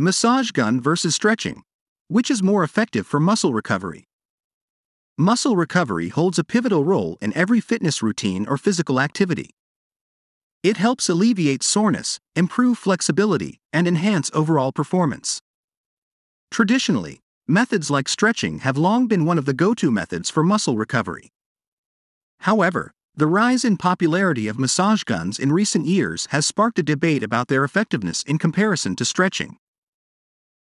Massage gun versus stretching. Which is more effective for muscle recovery? Muscle recovery holds a pivotal role in every fitness routine or physical activity. It helps alleviate soreness, improve flexibility, and enhance overall performance. Traditionally, methods like stretching have long been one of the go to methods for muscle recovery. However, the rise in popularity of massage guns in recent years has sparked a debate about their effectiveness in comparison to stretching.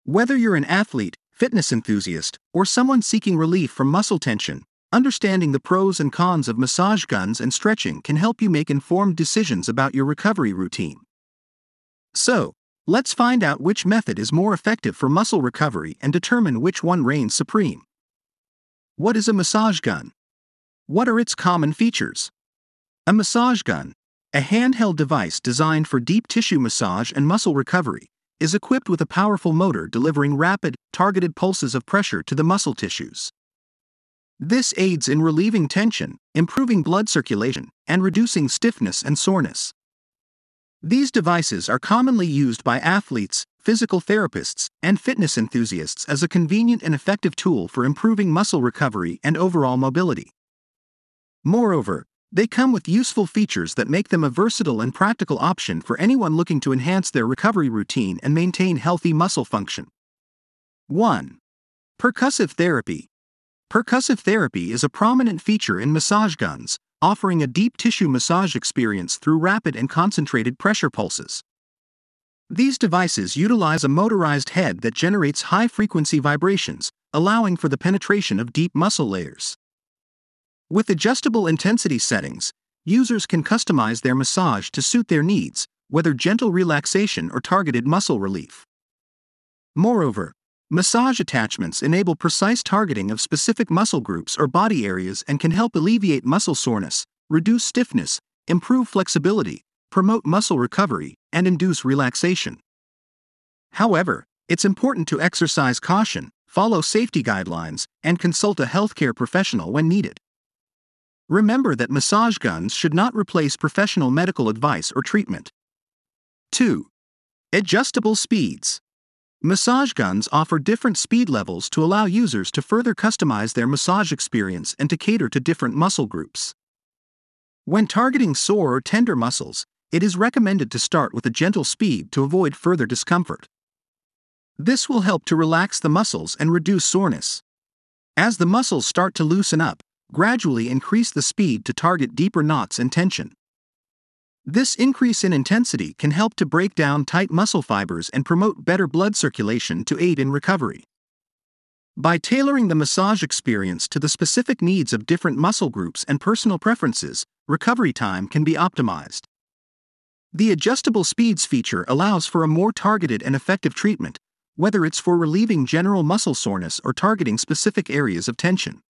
Whether you're an athlete, fitness enthusiast, or someone seeking relief from muscle tension, understanding the pros and cons of massage guns and stretching can help you make informed decisions about your recovery routine. So, let's find out which method is more effective for muscle recovery and determine which one reigns supreme. What is a massage gun? What are its common features? A massage gun, a handheld device designed for deep tissue massage and muscle recovery, is equipped with a powerful motor delivering rapid, targeted pulses of pressure to the muscle tissues. This aids in relieving tension, improving blood circulation, and reducing stiffness and soreness. These devices are commonly used by athletes, physical therapists, and fitness enthusiasts as a convenient and effective tool for improving muscle recovery and overall mobility. Moreover, they come with useful features that make them a versatile and practical option for anyone looking to enhance their recovery routine and maintain healthy muscle function. 1. Percussive therapy. Percussive therapy is a prominent feature in massage guns, offering a deep tissue massage experience through rapid and concentrated pressure pulses. These devices utilize a motorized head that generates high frequency vibrations, allowing for the penetration of deep muscle layers. With adjustable intensity settings, users can customize their massage to suit their needs, whether gentle relaxation or targeted muscle relief. Moreover, massage attachments enable precise targeting of specific muscle groups or body areas and can help alleviate muscle soreness, reduce stiffness, improve flexibility, promote muscle recovery, and induce relaxation. However, it's important to exercise caution, follow safety guidelines, and consult a healthcare professional when needed. Remember that massage guns should not replace professional medical advice or treatment. 2. Adjustable speeds. Massage guns offer different speed levels to allow users to further customize their massage experience and to cater to different muscle groups. When targeting sore or tender muscles, it is recommended to start with a gentle speed to avoid further discomfort. This will help to relax the muscles and reduce soreness. As the muscles start to loosen up, gradually increase the speed to target deeper knots and tension. This increase in intensity can help to break down tight muscle fibers and promote better blood circulation to aid in recovery. By tailoring the massage experience to the specific needs of different muscle groups and personal preferences, recovery time can be optimized. The adjustable speeds feature allows for a more targeted and effective treatment, whether it's for relieving general muscle soreness or targeting specific areas of tension.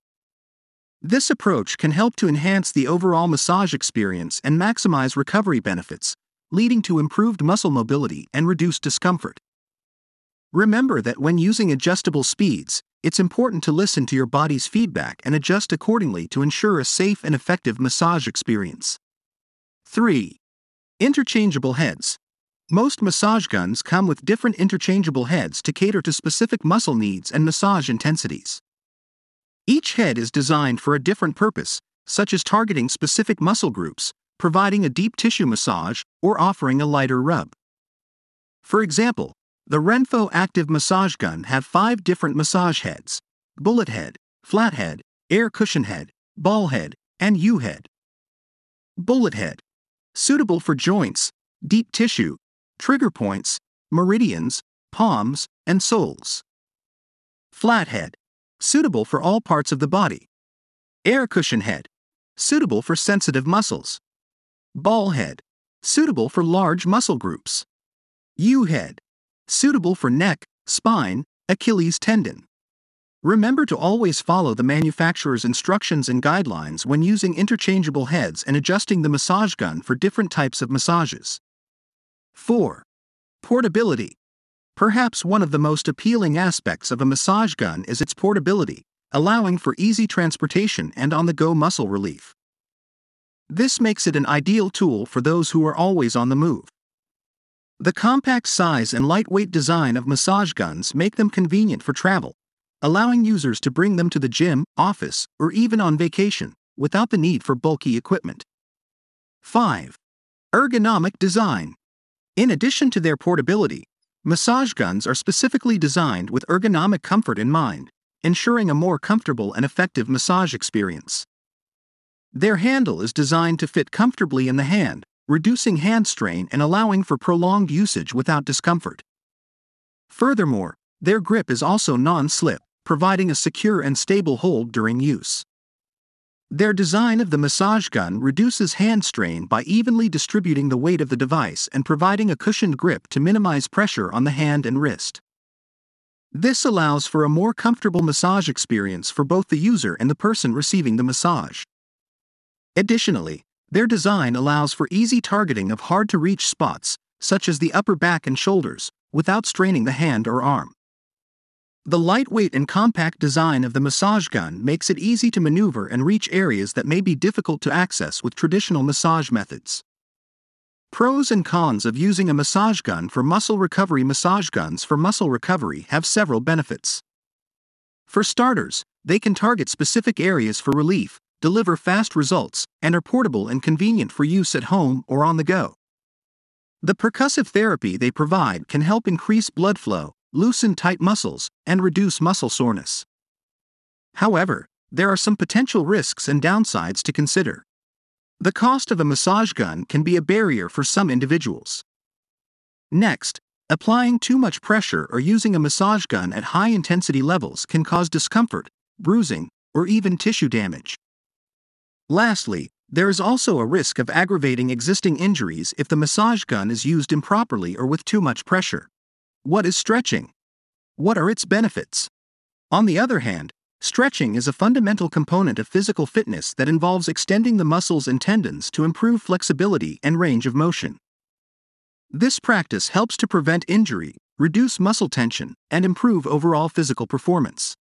This approach can help to enhance the overall massage experience and maximize recovery benefits, leading to improved muscle mobility and reduced discomfort. Remember that when using adjustable speeds, it's important to listen to your body's feedback and adjust accordingly to ensure a safe and effective massage experience. 3. Interchangeable heads. Most massage guns come with different interchangeable heads to cater to specific muscle needs and massage intensities. Each head is designed for a different purpose, such as targeting specific muscle groups, providing a deep tissue massage, or offering a lighter rub. For example, the Renpho Active Massage Gun have five different massage heads bullet head, flat head, air cushion head, ball head, and U head. Bullet head suitable for joints, deep tissue, trigger points, meridians, palms, and soles. Flathead suitable for all parts of the body. Air cushion head, suitable for sensitive muscles. Ball head, suitable for large muscle groups. U head, suitable for neck, spine, Achilles tendon. Remember to always follow the manufacturer's instructions and guidelines when using interchangeable heads and adjusting the massage gun for different types of massages. 4. Portability. Perhaps one of the most appealing aspects of a massage gun is its portability, allowing for easy transportation and on the go muscle relief. This makes it an ideal tool for those who are always on the move. The compact size and lightweight design of massage guns make them convenient for travel, allowing users to bring them to the gym, office, or even on vacation without the need for bulky equipment. 5. Ergonomic design. In addition to their portability, massage guns are specifically designed with ergonomic comfort in mind, ensuring a more comfortable and effective massage experience. Their handle is designed to fit comfortably in the hand, reducing hand strain and allowing for prolonged usage without discomfort. Furthermore, their grip is also non slip, providing a secure and stable hold during use. Their design of the massage gun reduces hand strain by evenly distributing the weight of the device and providing a cushioned grip to minimize pressure on the hand and wrist. This allows for a more comfortable massage experience for both the user and the person receiving the massage. Additionally, their design allows for easy targeting of hard to reach spots, such as the upper back and shoulders, without straining the hand or arm. The lightweight and compact design of the massage gun makes it easy to maneuver and reach areas that may be difficult to access with traditional massage methods. Pros and cons of using a massage gun for muscle recovery Massage guns for muscle recovery have several benefits. For starters, they can target specific areas for relief, deliver fast results, and are portable and convenient for use at home or on the go. The percussive therapy they provide can help increase blood flow, loosen tight muscles, and reduce muscle soreness. However, there are some potential risks and downsides to consider. The cost of a massage gun can be a barrier for some individuals. Next, applying too much pressure or using a massage gun at high intensity levels can cause discomfort, bruising, or even tissue damage. Lastly, there is also a risk of aggravating existing injuries if the massage gun is used improperly or with too much pressure. What is stretching? What are its benefits? On the other hand, stretching is a fundamental component of physical fitness that involves extending the muscles and tendons to improve flexibility and range of motion. This practice helps to prevent injury, reduce muscle tension, and improve overall physical performance.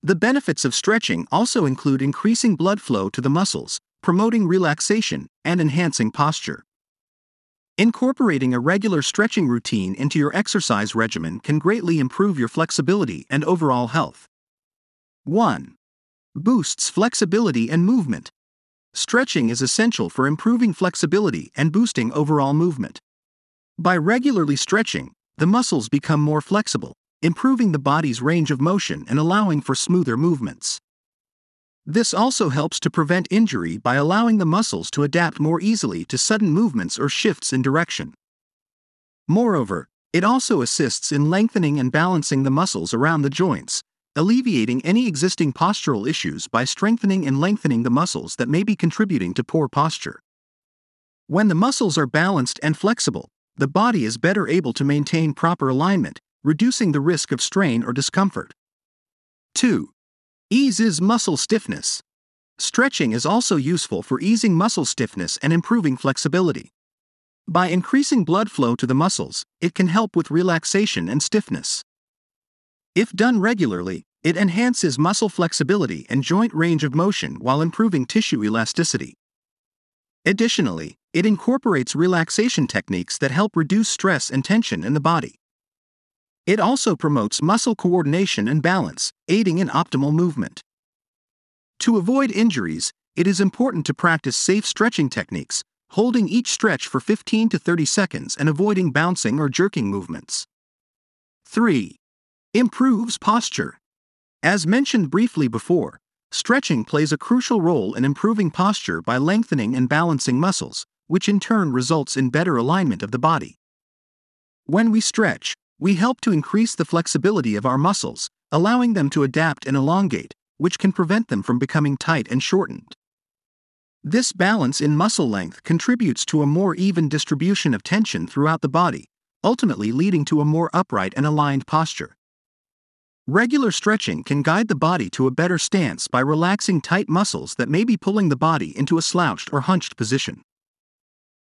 The benefits of stretching also include increasing blood flow to the muscles, promoting relaxation, and enhancing posture. Incorporating a regular stretching routine into your exercise regimen can greatly improve your flexibility and overall health. 1. Boosts flexibility and movement. Stretching is essential for improving flexibility and boosting overall movement. By regularly stretching, the muscles become more flexible, improving the body's range of motion and allowing for smoother movements. This also helps to prevent injury by allowing the muscles to adapt more easily to sudden movements or shifts in direction. Moreover, it also assists in lengthening and balancing the muscles around the joints, alleviating any existing postural issues by strengthening and lengthening the muscles that may be contributing to poor posture. When the muscles are balanced and flexible, the body is better able to maintain proper alignment, reducing the risk of strain or discomfort. 2. Eases muscle stiffness. Stretching is also useful for easing muscle stiffness and improving flexibility. By increasing blood flow to the muscles, it can help with relaxation and stiffness. If done regularly, it enhances muscle flexibility and joint range of motion while improving tissue elasticity. Additionally, it incorporates relaxation techniques that help reduce stress and tension in the body. It also promotes muscle coordination and balance, aiding in optimal movement. To avoid injuries, it is important to practice safe stretching techniques, holding each stretch for 15 to 30 seconds and avoiding bouncing or jerking movements. 3. Improves posture. As mentioned briefly before, stretching plays a crucial role in improving posture by lengthening and balancing muscles, which in turn results in better alignment of the body. When we stretch, we help to increase the flexibility of our muscles, allowing them to adapt and elongate, which can prevent them from becoming tight and shortened. This balance in muscle length contributes to a more even distribution of tension throughout the body, ultimately leading to a more upright and aligned posture. Regular stretching can guide the body to a better stance by relaxing tight muscles that may be pulling the body into a slouched or hunched position.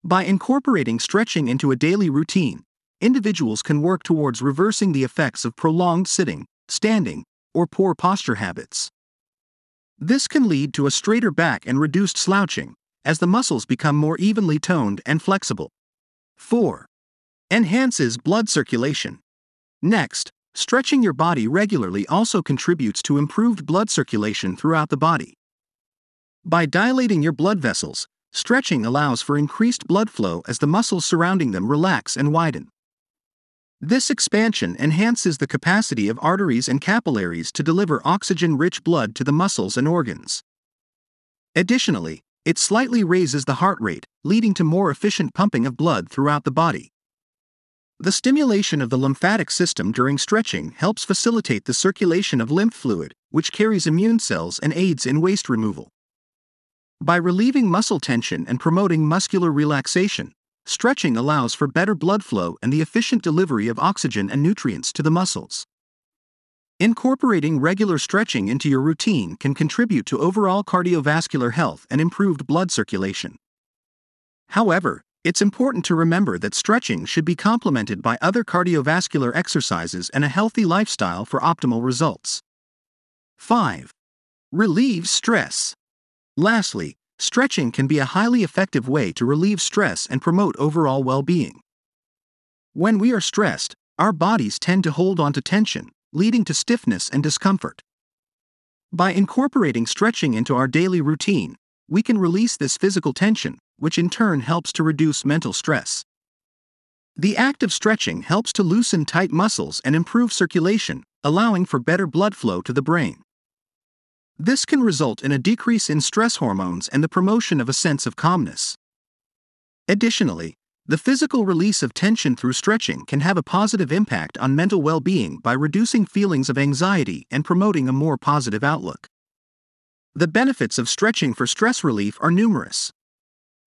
By incorporating stretching into a daily routine, individuals can work towards reversing the effects of prolonged sitting, standing, or poor posture habits. This can lead to a straighter back and reduced slouching, as the muscles become more evenly toned and flexible. 4. Enhances blood circulation. Next, stretching your body regularly also contributes to improved blood circulation throughout the body. By dilating your blood vessels, stretching allows for increased blood flow as the muscles surrounding them relax and widen. This expansion enhances the capacity of arteries and capillaries to deliver oxygen rich blood to the muscles and organs. Additionally, it slightly raises the heart rate, leading to more efficient pumping of blood throughout the body. The stimulation of the lymphatic system during stretching helps facilitate the circulation of lymph fluid, which carries immune cells and aids in waste removal. By relieving muscle tension and promoting muscular relaxation, stretching allows for better blood flow and the efficient delivery of oxygen and nutrients to the muscles. Incorporating regular stretching into your routine can contribute to overall cardiovascular health and improved blood circulation. However, it's important to remember that stretching should be complemented by other cardiovascular exercises and a healthy lifestyle for optimal results. 5. Relieve stress. Lastly, stretching can be a highly effective way to relieve stress and promote overall well being. When we are stressed, our bodies tend to hold on to tension, leading to stiffness and discomfort. By incorporating stretching into our daily routine, we can release this physical tension, which in turn helps to reduce mental stress. The act of stretching helps to loosen tight muscles and improve circulation, allowing for better blood flow to the brain. This can result in a decrease in stress hormones and the promotion of a sense of calmness. Additionally, the physical release of tension through stretching can have a positive impact on mental well being by reducing feelings of anxiety and promoting a more positive outlook. The benefits of stretching for stress relief are numerous.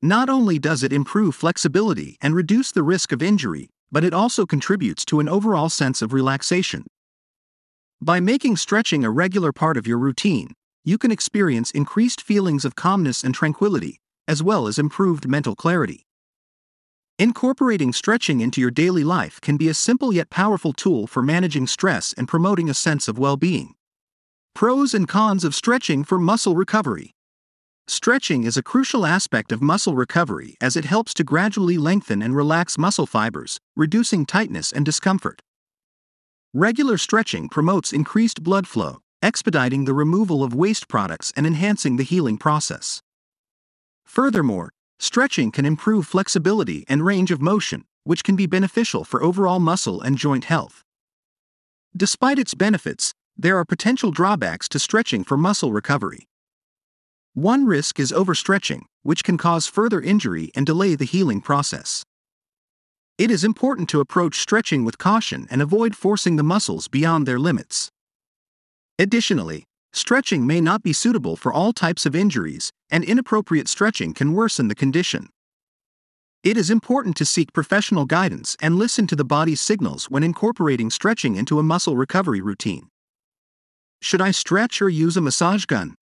Not only does it improve flexibility and reduce the risk of injury, but it also contributes to an overall sense of relaxation. By making stretching a regular part of your routine, you can experience increased feelings of calmness and tranquility, as well as improved mental clarity. Incorporating stretching into your daily life can be a simple yet powerful tool for managing stress and promoting a sense of well being. Pros and cons of stretching for muscle recovery. Stretching is a crucial aspect of muscle recovery as it helps to gradually lengthen and relax muscle fibers, reducing tightness and discomfort. Regular stretching promotes increased blood flow, expediting the removal of waste products and enhancing the healing process. Furthermore, Stretching can improve flexibility and range of motion, which can be beneficial for overall muscle and joint health. Despite its benefits, there are potential drawbacks to stretching for muscle recovery. One risk is overstretching, which can cause further injury and delay the healing process. It is important to approach stretching with caution and avoid forcing the muscles beyond their limits. Additionally, Stretching may not be suitable for all types of injuries, and inappropriate stretching can worsen the condition. It is important to seek professional guidance and listen to the body's signals when incorporating stretching into a muscle recovery routine. Should I stretch or use a massage gun?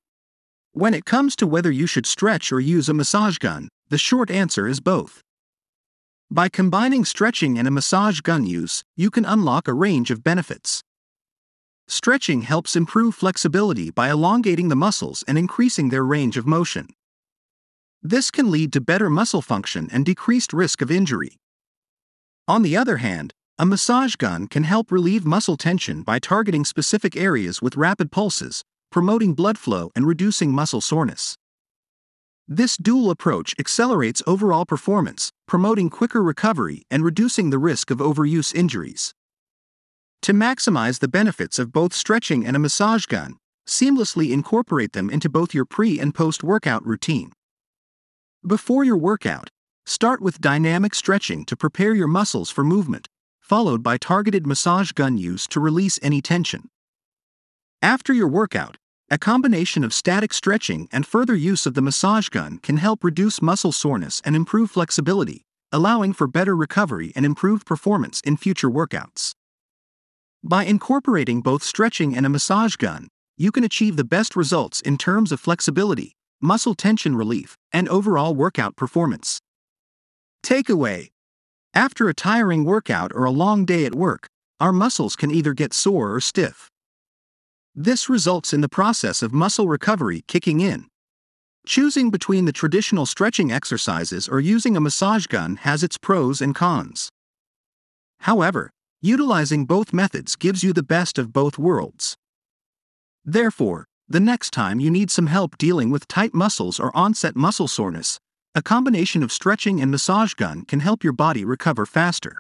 When it comes to whether you should stretch or use a massage gun, the short answer is both. By combining stretching and a massage gun use, you can unlock a range of benefits. Stretching helps improve flexibility by elongating the muscles and increasing their range of motion. This can lead to better muscle function and decreased risk of injury. On the other hand, a massage gun can help relieve muscle tension by targeting specific areas with rapid pulses, promoting blood flow and reducing muscle soreness. This dual approach accelerates overall performance, promoting quicker recovery and reducing the risk of overuse injuries. To maximize the benefits of both stretching and a massage gun, seamlessly incorporate them into both your pre and post workout routine. Before your workout, start with dynamic stretching to prepare your muscles for movement, followed by targeted massage gun use to release any tension. After your workout, a combination of static stretching and further use of the massage gun can help reduce muscle soreness and improve flexibility, allowing for better recovery and improved performance in future workouts. By incorporating both stretching and a massage gun, you can achieve the best results in terms of flexibility, muscle tension relief, and overall workout performance. Takeaway After a tiring workout or a long day at work, our muscles can either get sore or stiff. This results in the process of muscle recovery kicking in. Choosing between the traditional stretching exercises or using a massage gun has its pros and cons. However, utilizing both methods gives you the best of both worlds. Therefore, the next time you need some help dealing with tight muscles or onset muscle soreness, a combination of stretching and massage gun can help your body recover faster.